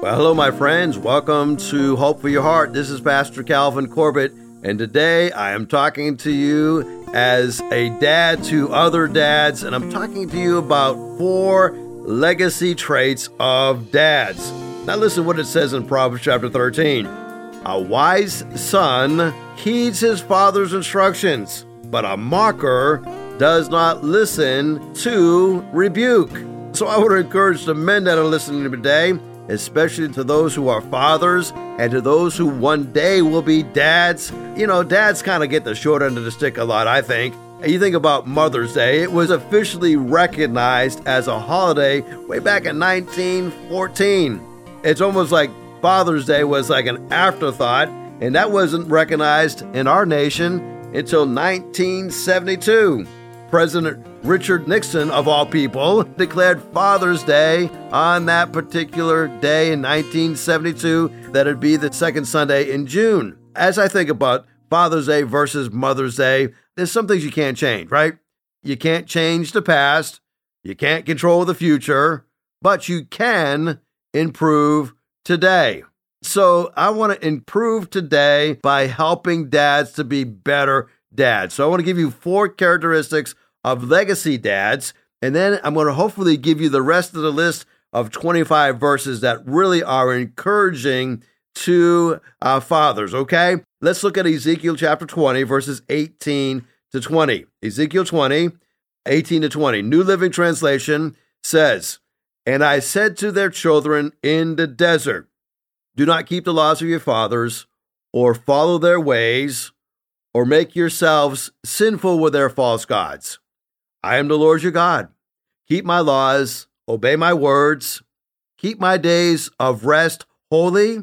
Well, hello, my friends. Welcome to Hope for Your Heart. This is Pastor Calvin Corbett, and today I am talking to you as a dad to other dads, and I'm talking to you about four legacy traits of dads. Now, listen what it says in Proverbs chapter 13. A wise son heeds his father's instructions, but a mocker does not listen to rebuke. So I would encourage the men that are listening today especially to those who are fathers and to those who one day will be dads. You know, dads kind of get the short end of the stick a lot, I think. You think about Mother's Day, it was officially recognized as a holiday way back in 1914. It's almost like Father's Day was like an afterthought, and that wasn't recognized in our nation until 1972. President Richard Nixon, of all people, declared Father's Day on that particular day in 1972, that it'd be the second Sunday in June. As I think about Father's Day versus Mother's Day, there's some things you can't change, right? You can't change the past, you can't control the future, but you can improve today. So I want to improve today by helping dads to be better dads. So I want to give you four characteristics of legacy dads, and then I'm going to hopefully give you the rest of the list of 25 verses that really are encouraging to uh, fathers, okay? Let's look at Ezekiel chapter 20, verses 18 to 20. Ezekiel 20, 18 to 20. New Living Translation says, And I said to their children in the desert, Do not keep the laws of your fathers, or follow their ways, or make yourselves sinful with their false gods. I am the Lord your God. Keep my laws, obey my words, keep my days of rest holy,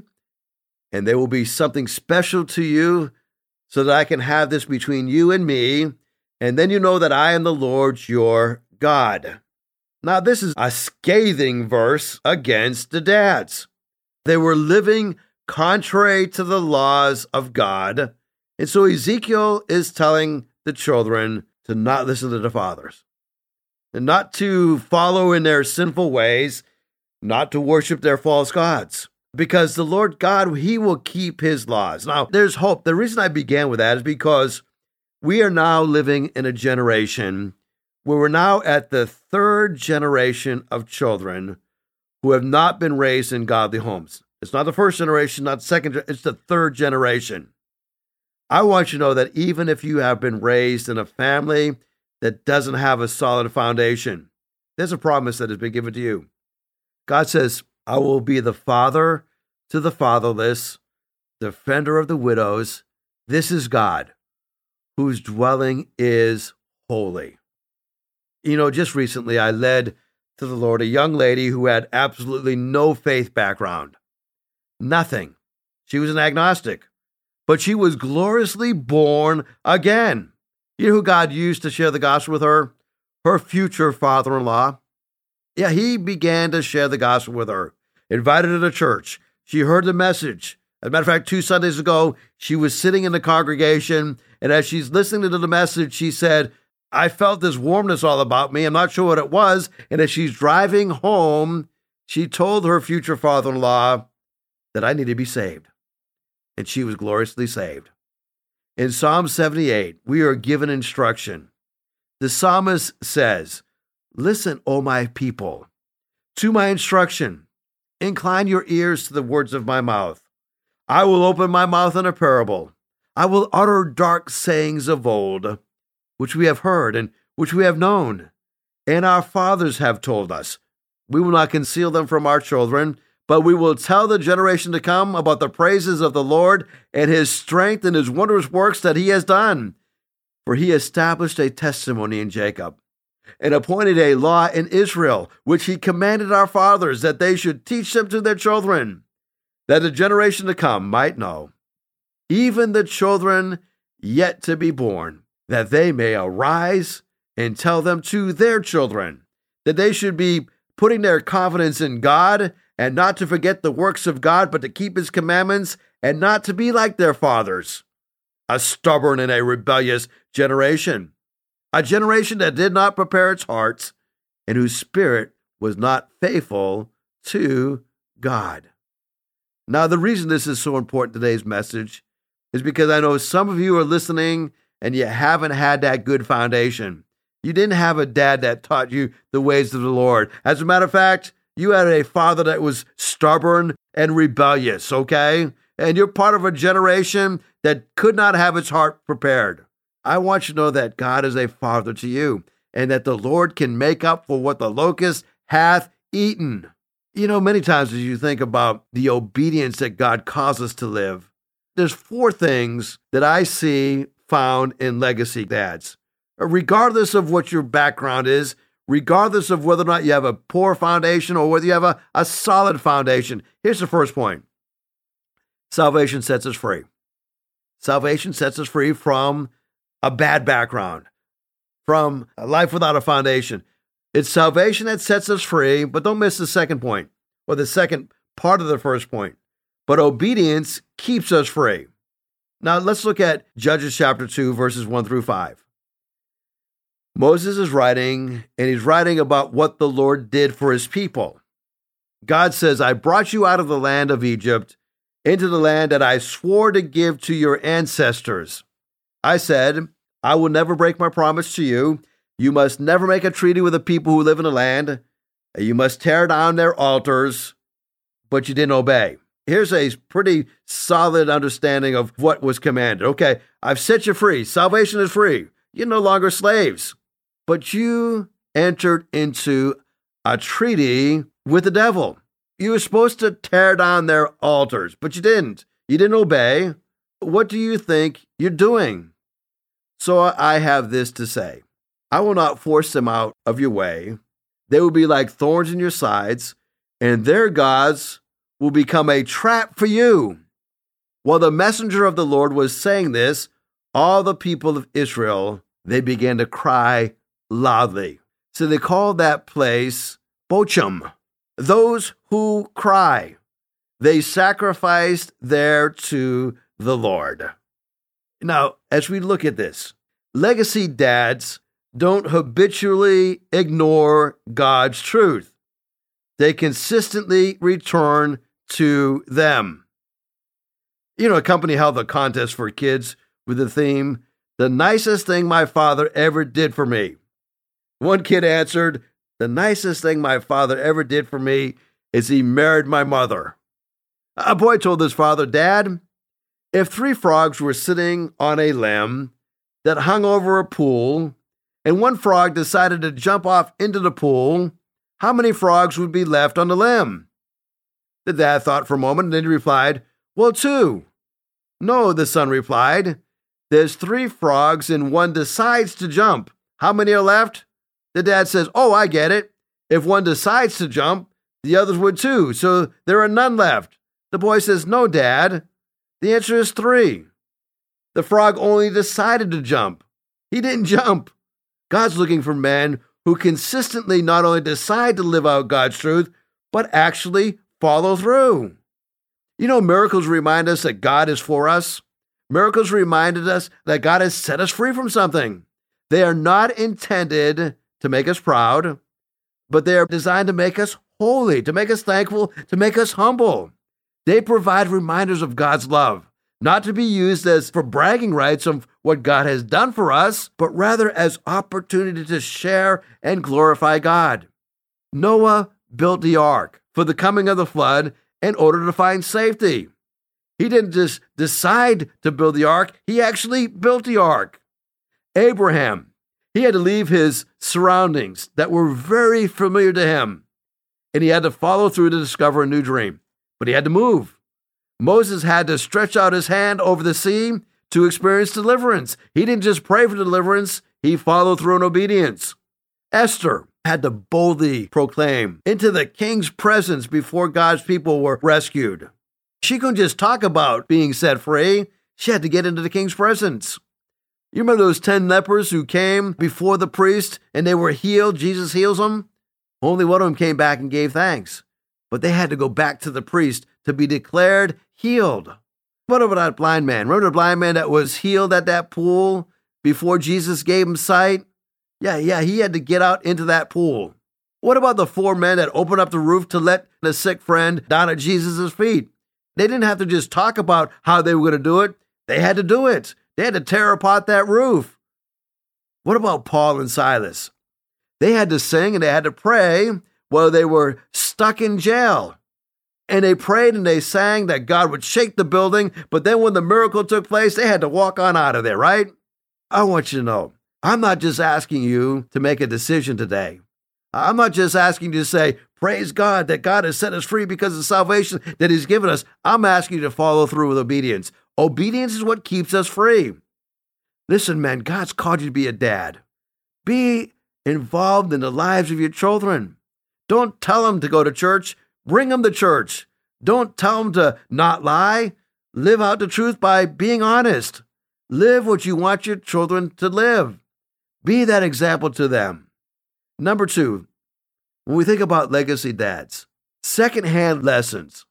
and there will be something special to you so that I can have this between you and me. And then you know that I am the Lord your God. Now, this is a scathing verse against the dads. They were living contrary to the laws of God. And so Ezekiel is telling the children to not listen to the fathers, and not to follow in their sinful ways, not to worship their false gods. Because the Lord God, He will keep His laws. Now, there's hope. The reason I began with that is because we are now living in a generation where we're now at the third generation of children who have not been raised in godly homes. It's not the first generation, not the second, it's the third generation. I want you to know that even if you have been raised in a family that doesn't have a solid foundation, there's a promise that has been given to you. God says, I will be the father to the fatherless, defender of the widows. This is God, whose dwelling is holy. You know, just recently I led to the Lord a young lady who had absolutely no faith background. Nothing. She was an agnostic but she was gloriously born again. You know who God used to share the gospel with her? Her future father in law. Yeah, he began to share the gospel with her, invited her to church. She heard the message. As a matter of fact, two Sundays ago, she was sitting in the congregation, and as she's listening to the message, she said, I felt this warmness all about me. I'm not sure what it was. And as she's driving home, she told her future father in law that I need to be saved and she was gloriously saved. In Psalm 78, we are given instruction. The psalmist says, Listen, O my people, to my instruction. Incline your ears to the words of my mouth. I will open my mouth in a parable. I will utter dark sayings of old, which we have heard and which we have known, and our fathers have told us. We will not conceal them from our children, but we will tell the generation to come about the praises of the Lord and his strength and his wondrous works that he has done. For he established a testimony in Jacob and appointed a law in Israel, which he commanded our fathers that they should teach them to their children, that the generation to come might know, even the children yet to be born, that they may arise and tell them to their children, that they should be putting their confidence in God and not to forget the works of God, but to keep his commandments, and not to be like their fathers, a stubborn and a rebellious generation, a generation that did not prepare its hearts, and whose spirit was not faithful to God. Now, the reason this is so important today's message is because I know some of you are listening and you haven't had that good foundation. You didn't have a dad that taught you the ways of the Lord. As a matter of fact, you had a father that was stubborn and rebellious, okay? And you're part of a generation that could not have its heart prepared. I want you to know that God is a father to you and that the Lord can make up for what the locust hath eaten. You know, many times as you think about the obedience that God calls us to live, there's four things that I see found in legacy dads. Regardless of what your background is, regardless of whether or not you have a poor foundation or whether you have a, a solid foundation, here's the first point salvation sets us free. Salvation sets us free from a bad background, from a life without a foundation. It's salvation that sets us free, but don't miss the second point or the second part of the first point. But obedience keeps us free. Now let's look at Judges chapter 2, verses 1 through 5. Moses is writing, and he's writing about what the Lord did for his people. God says, I brought you out of the land of Egypt into the land that I swore to give to your ancestors. I said, I will never break my promise to you. You must never make a treaty with the people who live in the land. You must tear down their altars, but you didn't obey. Here's a pretty solid understanding of what was commanded. Okay, I've set you free. Salvation is free. You're no longer slaves. But you entered into a treaty with the devil. You were supposed to tear down their altars, but you didn't. You didn't obey. What do you think you're doing? So I have this to say I will not force them out of your way. They will be like thorns in your sides, and their gods will become a trap for you. While the messenger of the Lord was saying this, all the people of Israel they began to cry loudly. So they called that place Bochim, those who cry. They sacrificed there to the Lord. Now, as we look at this, legacy dads don't habitually ignore God's truth. They consistently return to them. You know, a company held a contest for kids with the theme, The Nicest Thing My Father Ever Did for Me. One kid answered, The nicest thing my father ever did for me is he married my mother. A boy told his father, Dad, if three frogs were sitting on a limb that hung over a pool, and one frog decided to jump off into the pool, how many frogs would be left on the limb? The dad thought for a moment and then he replied, Well, two. No, the son replied, There's three frogs and one decides to jump. How many are left? The dad says, Oh, I get it. If one decides to jump, the others would too, so there are none left. The boy says, No, dad. The answer is three. The frog only decided to jump. He didn't jump. God's looking for men who consistently not only decide to live out God's truth, but actually follow through. You know, miracles remind us that God is for us. Miracles reminded us that God has set us free from something. They are not intended to make us proud, but they are designed to make us holy, to make us thankful, to make us humble. They provide reminders of God's love, not to be used as for bragging rights of what God has done for us, but rather as opportunity to share and glorify God. Noah built the ark for the coming of the flood in order to find safety. He didn't just decide to build the ark, he actually built the ark. Abraham, he had to leave his surroundings that were very familiar to him, and he had to follow through to discover a new dream but he had to move. Moses had to stretch out his hand over the sea to experience deliverance. He didn't just pray for deliverance, he followed through in obedience. Esther had to boldly proclaim into the king's presence before God's people were rescued. She couldn't just talk about being set free, she had to get into the king's presence. You remember those 10 lepers who came before the priest and they were healed? Jesus heals them? Only one of them came back and gave thanks but they had to go back to the priest to be declared healed. What about that blind man? Remember the blind man that was healed at that pool before Jesus gave him sight? Yeah, yeah, he had to get out into that pool. What about the four men that opened up the roof to let the sick friend down at Jesus' feet? They didn't have to just talk about how they were going to do it, they had to do it. They had to tear apart that roof. What about Paul and Silas? They had to sing and they had to pray while they were stuck in jail. And they prayed and they sang that God would shake the building, but then when the miracle took place, they had to walk on out of there, right? I want you to know, I'm not just asking you to make a decision today. I'm not just asking you to say, Praise God that God has set us free because of the salvation that He's given us. I'm asking you to follow through with obedience. Obedience is what keeps us free. Listen, man, God's called you to be a dad. Be involved in the lives of your children. Don't tell them to go to church, bring them to church. Don't tell them to not lie. Live out the truth by being honest. Live what you want your children to live. Be that example to them. Number two, when we think about legacy dads, secondhand lessons,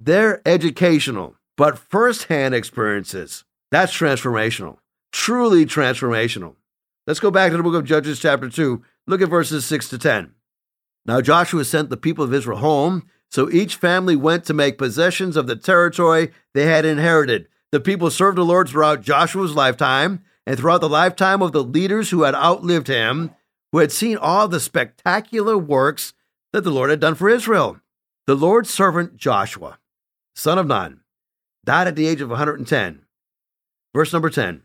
they're educational, but firsthand experiences, that's transformational, truly transformational. Let's go back to the book of Judges, chapter 2. Look at verses 6 to 10. Now Joshua sent the people of Israel home, so each family went to make possessions of the territory they had inherited. The people served the Lord throughout Joshua's lifetime and throughout the lifetime of the leaders who had outlived him who had seen all the spectacular works that the Lord had done for Israel. The Lord's servant Joshua, son of Nun, died at the age of 110. Verse number 10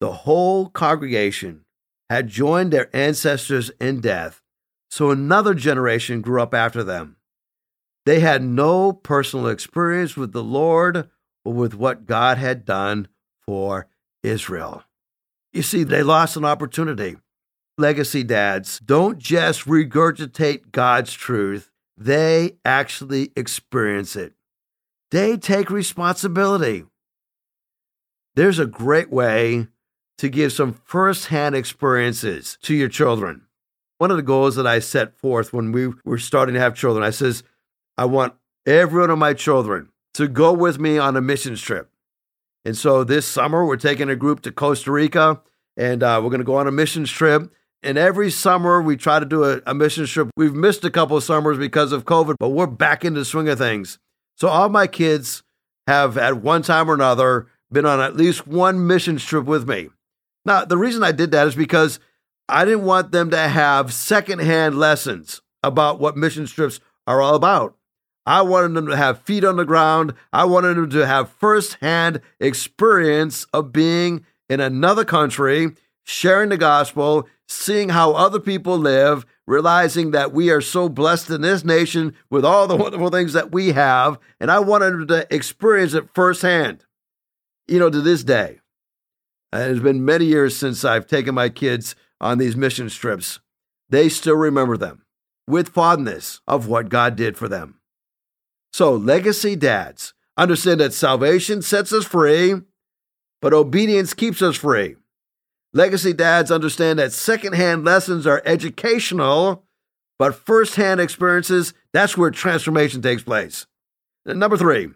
The whole congregation had joined their ancestors in death, so another generation grew up after them. They had no personal experience with the Lord or with what God had done for Israel. You see, they lost an opportunity legacy dads don't just regurgitate God's truth, they actually experience it. They take responsibility. There's a great way to give some firsthand experiences to your children. One of the goals that I set forth when we were starting to have children, I says, I want every one of my children to go with me on a missions trip. And so this summer, we're taking a group to Costa Rica and uh, we're going to go on a missions trip. And every summer we try to do a, a mission trip. We've missed a couple of summers because of COVID, but we're back in the swing of things. So all my kids have at one time or another been on at least one mission trip with me. Now, the reason I did that is because I didn't want them to have secondhand lessons about what mission trips are all about. I wanted them to have feet on the ground. I wanted them to have firsthand experience of being in another country, sharing the gospel, seeing how other people live, realizing that we are so blessed in this nation with all the wonderful things that we have. And I wanted to experience it firsthand. You know, to this day, and it's been many years since I've taken my kids on these mission trips. They still remember them with fondness of what God did for them. So, legacy dads understand that salvation sets us free, but obedience keeps us free. Legacy dads understand that secondhand lessons are educational, but firsthand experiences, that's where transformation takes place. Number three,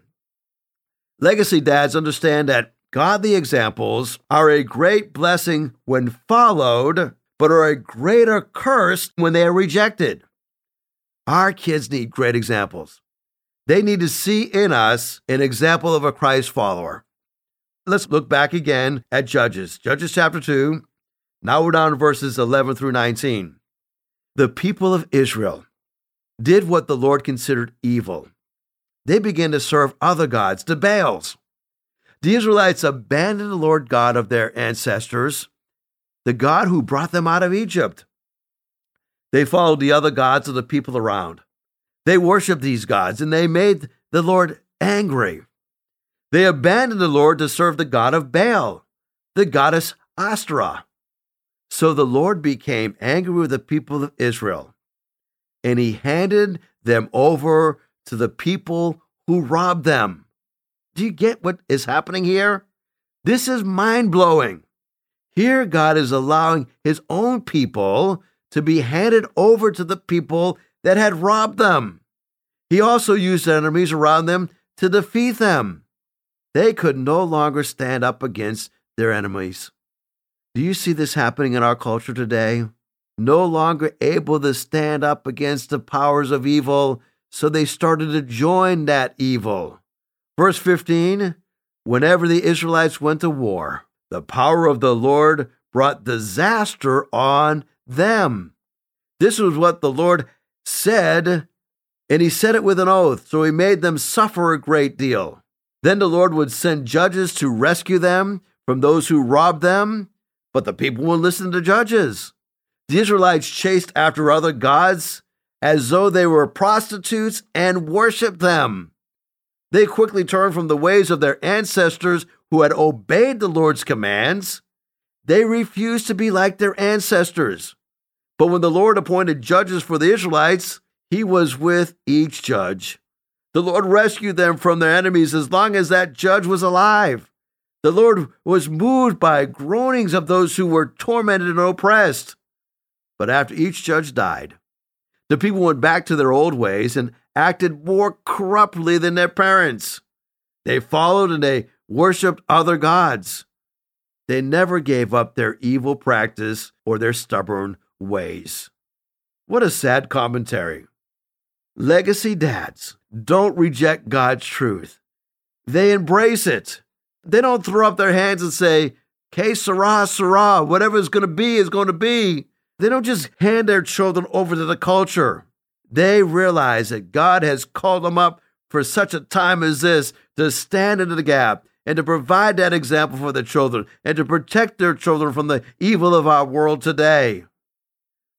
legacy dads understand that godly examples are a great blessing when followed, but are a greater curse when they are rejected. Our kids need great examples. They need to see in us an example of a Christ follower. Let's look back again at Judges, Judges chapter 2. Now we're down to verses 11 through 19. The people of Israel did what the Lord considered evil. They began to serve other gods, the Baals. The Israelites abandoned the Lord God of their ancestors, the God who brought them out of Egypt. They followed the other gods of the people around. They worshiped these gods and they made the Lord angry. They abandoned the Lord to serve the god of Baal, the goddess Ashtoreth. So the Lord became angry with the people of Israel, and he handed them over to the people who robbed them. Do you get what is happening here? This is mind blowing. Here, God is allowing his own people to be handed over to the people that had robbed them. He also used enemies around them to defeat them. They could no longer stand up against their enemies. Do you see this happening in our culture today? No longer able to stand up against the powers of evil, so they started to join that evil. Verse 15 Whenever the Israelites went to war, the power of the Lord brought disaster on them. This was what the Lord said, and he said it with an oath, so he made them suffer a great deal. Then the Lord would send judges to rescue them from those who robbed them, but the people would listen to judges. The Israelites chased after other gods as though they were prostitutes and worshiped them. They quickly turned from the ways of their ancestors who had obeyed the Lord's commands. They refused to be like their ancestors. But when the Lord appointed judges for the Israelites, he was with each judge. The Lord rescued them from their enemies as long as that judge was alive. The Lord was moved by groanings of those who were tormented and oppressed. But after each judge died, the people went back to their old ways and acted more corruptly than their parents. They followed and they worshiped other gods. They never gave up their evil practice or their stubborn ways. What a sad commentary. Legacy dads don't reject God's truth. They embrace it. They don't throw up their hands and say, Que sera, sera, whatever is going to be is going to be. They don't just hand their children over to the culture. They realize that God has called them up for such a time as this to stand into the gap and to provide that example for their children and to protect their children from the evil of our world today.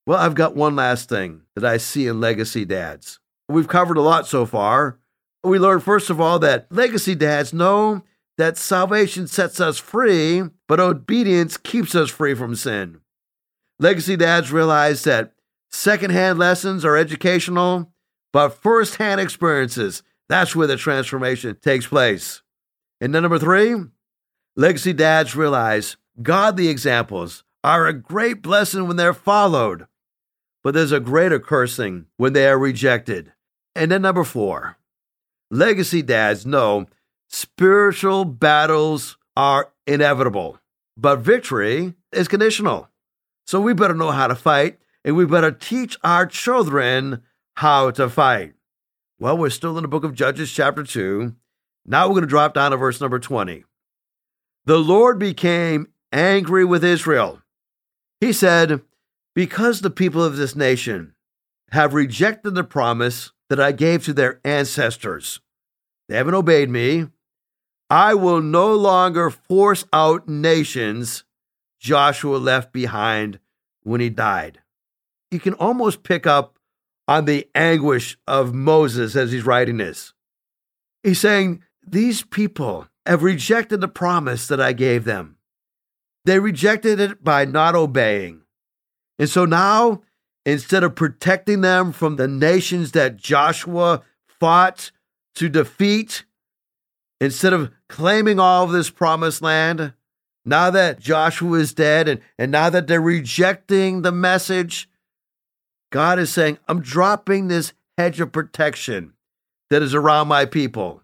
Well, I've got one last thing that I see in legacy dads. We've covered a lot so far. We learned, first of all, that legacy dads know that salvation sets us free, but obedience keeps us free from sin. Legacy dads realize that secondhand lessons are educational, but firsthand experiences, that's where the transformation takes place. And then number three, legacy dads realize godly examples are a great blessing when they're followed, but there's a greater cursing when they are rejected. And then number four, legacy dads know spiritual battles are inevitable, but victory is conditional. So we better know how to fight, and we better teach our children how to fight. Well, we're still in the book of Judges, chapter 2. Now we're going to drop down to verse number 20. The Lord became angry with Israel. He said, Because the people of this nation have rejected the promise that I gave to their ancestors, they haven't obeyed me. I will no longer force out nations Joshua left behind when he died. You can almost pick up on the anguish of Moses as he's writing this. He's saying, These people have rejected the promise that I gave them. They rejected it by not obeying. And so now, instead of protecting them from the nations that Joshua fought to defeat, instead of claiming all of this promised land, now that Joshua is dead and, and now that they're rejecting the message, God is saying, I'm dropping this hedge of protection that is around my people.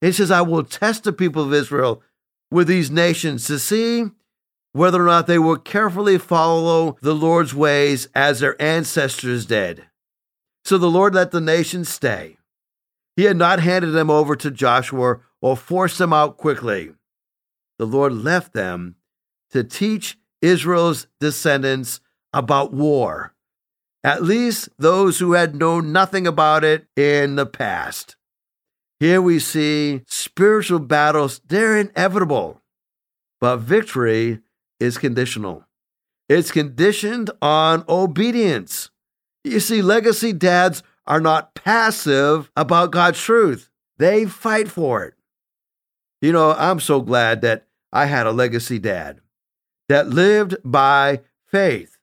He says, I will test the people of Israel with these nations to see whether or not they will carefully follow the Lord's ways as their ancestors did. So the Lord let the nations stay. He had not handed them over to Joshua or forced them out quickly the Lord left them to teach Israel's descendants about war, at least those who had known nothing about it in the past. Here we see spiritual battles, they're inevitable, but victory is conditional. It's conditioned on obedience. You see, legacy dads are not passive about God's truth, they fight for it. You know, I'm so glad that I had a legacy dad that lived by faith.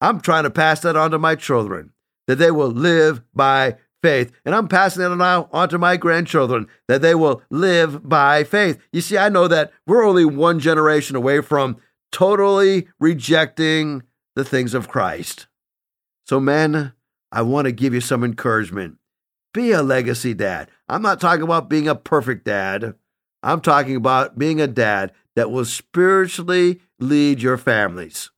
I'm trying to pass that on to my children, that they will live by faith. And I'm passing it now on to my grandchildren, that they will live by faith. You see, I know that we're only one generation away from totally rejecting the things of Christ. So, men, I want to give you some encouragement. Be a legacy dad. I'm not talking about being a perfect dad. I'm talking about being a dad that will spiritually lead your families.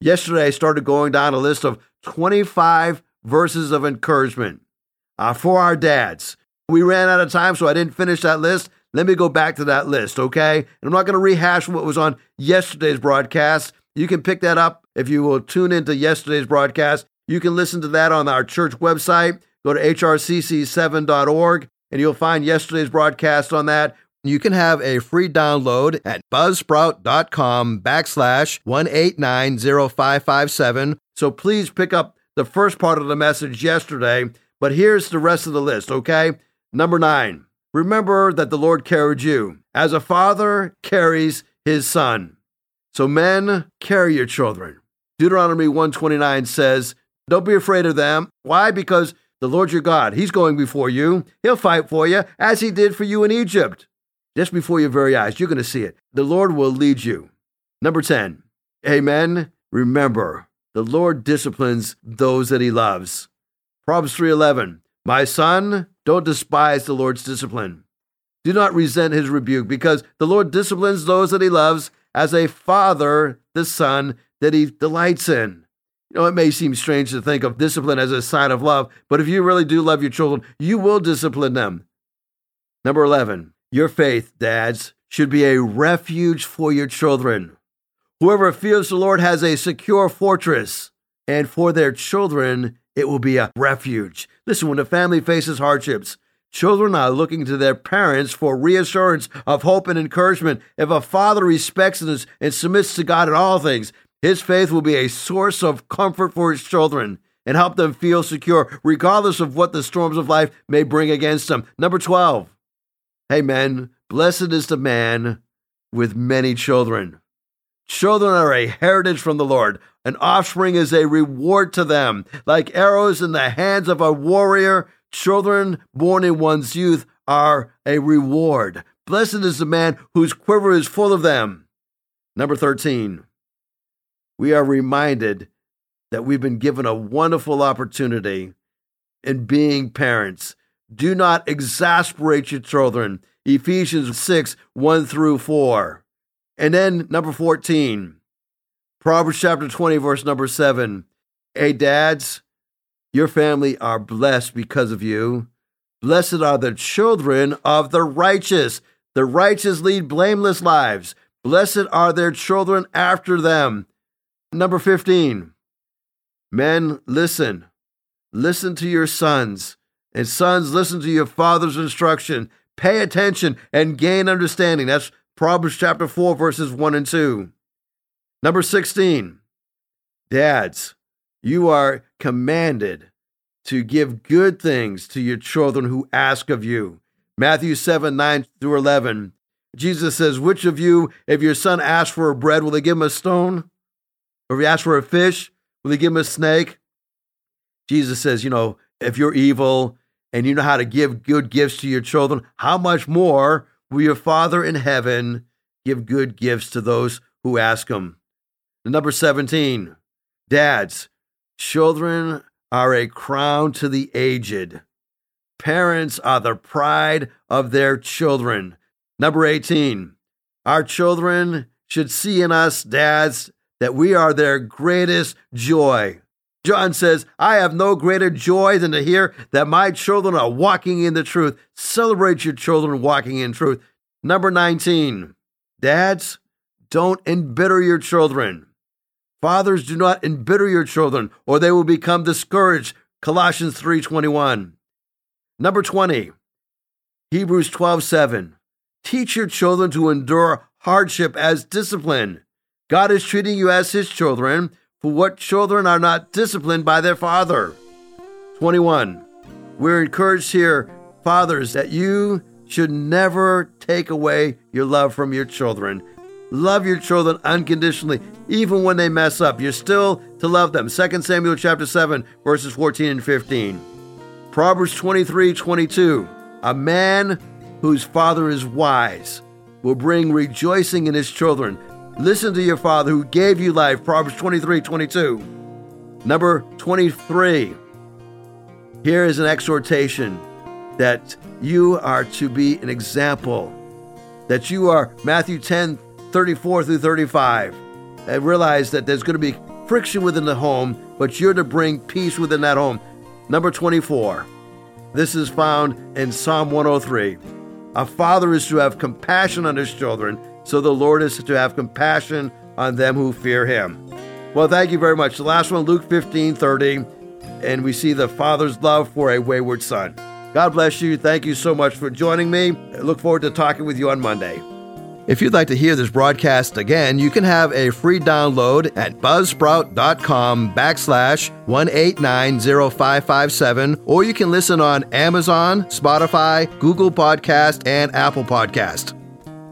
Yesterday, I started going down a list of 25 verses of encouragement uh, for our dads. We ran out of time, so I didn't finish that list. Let me go back to that list, okay? And I'm not going to rehash what was on yesterday's broadcast. You can pick that up if you will tune into yesterday's broadcast. You can listen to that on our church website. Go to hrcc7.org and you'll find yesterday's broadcast on that. You can have a free download at buzzsprout.com backslash 1890557. So please pick up the first part of the message yesterday, but here's the rest of the list, okay? Number nine, remember that the Lord carried you as a father carries his son. So men, carry your children. Deuteronomy 129 says, Don't be afraid of them. Why? Because the Lord your God, He's going before you. He'll fight for you as He did for you in Egypt. Just before your very eyes, you're going to see it. The Lord will lead you. Number 10, Amen. Remember, the Lord disciplines those that He loves. Proverbs 3:11, My son, don't despise the Lord's discipline. Do not resent his rebuke, because the Lord disciplines those that he loves as a father the son that he delights in. You know, it may seem strange to think of discipline as a sign of love, but if you really do love your children, you will discipline them. Number 11, your faith, dads, should be a refuge for your children. Whoever fears the Lord has a secure fortress, and for their children, it will be a refuge. Listen, when a family faces hardships, Children are looking to their parents for reassurance of hope and encouragement. If a father respects and, and submits to God in all things, his faith will be a source of comfort for his children and help them feel secure, regardless of what the storms of life may bring against them. Number 12. Hey, men, blessed is the man with many children. Children are a heritage from the Lord. An offspring is a reward to them. Like arrows in the hands of a warrior, children born in one's youth are a reward. Blessed is the man whose quiver is full of them. Number 13 we are reminded that we've been given a wonderful opportunity in being parents. Do not exasperate your children. Ephesians 6 1 through 4. And then number 14, Proverbs chapter 20, verse number 7. Hey, dads, your family are blessed because of you. Blessed are the children of the righteous. The righteous lead blameless lives. Blessed are their children after them. Number 15, men, listen. Listen to your sons. And sons, listen to your father's instruction. Pay attention and gain understanding. That's Proverbs chapter 4, verses 1 and 2. Number 16, dads, you are commanded to give good things to your children who ask of you. Matthew 7, 9 through 11. Jesus says, Which of you, if your son asks for a bread, will they give him a stone? Or if he asks for a fish, will he give him a snake? Jesus says, you know, if you're evil and you know how to give good gifts to your children, how much more will your Father in heaven give good gifts to those who ask him? number 17, dads, children are a crown to the aged. Parents are the pride of their children. Number 18, our children should see in us, dads, that we are their greatest joy. John says, I have no greater joy than to hear that my children are walking in the truth. Celebrate your children walking in truth. Number 19, dads, don't embitter your children. Fathers, do not embitter your children, or they will become discouraged. Colossians 3:21. Number 20, Hebrews 12:7. Teach your children to endure hardship as discipline. God is treating you as his children, for what children are not disciplined by their father? 21. We're encouraged here, fathers, that you should never take away your love from your children. Love your children unconditionally, even when they mess up. You're still to love them. 2 Samuel chapter 7, verses 14 and 15. Proverbs 23, 22. A man whose father is wise will bring rejoicing in his children, Listen to your Father who gave you life. Proverbs 23 22. Number 23. Here is an exhortation that you are to be an example, that you are Matthew 10 34 through 35. And realize that there's going to be friction within the home, but you're to bring peace within that home. Number 24. This is found in Psalm 103. A father is to have compassion on his children, so the Lord is to have compassion on them who fear him. Well, thank you very much. The last one, Luke 15 30, and we see the father's love for a wayward son. God bless you. Thank you so much for joining me. I look forward to talking with you on Monday. If you'd like to hear this broadcast again, you can have a free download at buzzsprout.com backslash 1890557, or you can listen on Amazon, Spotify, Google Podcast, and Apple Podcast.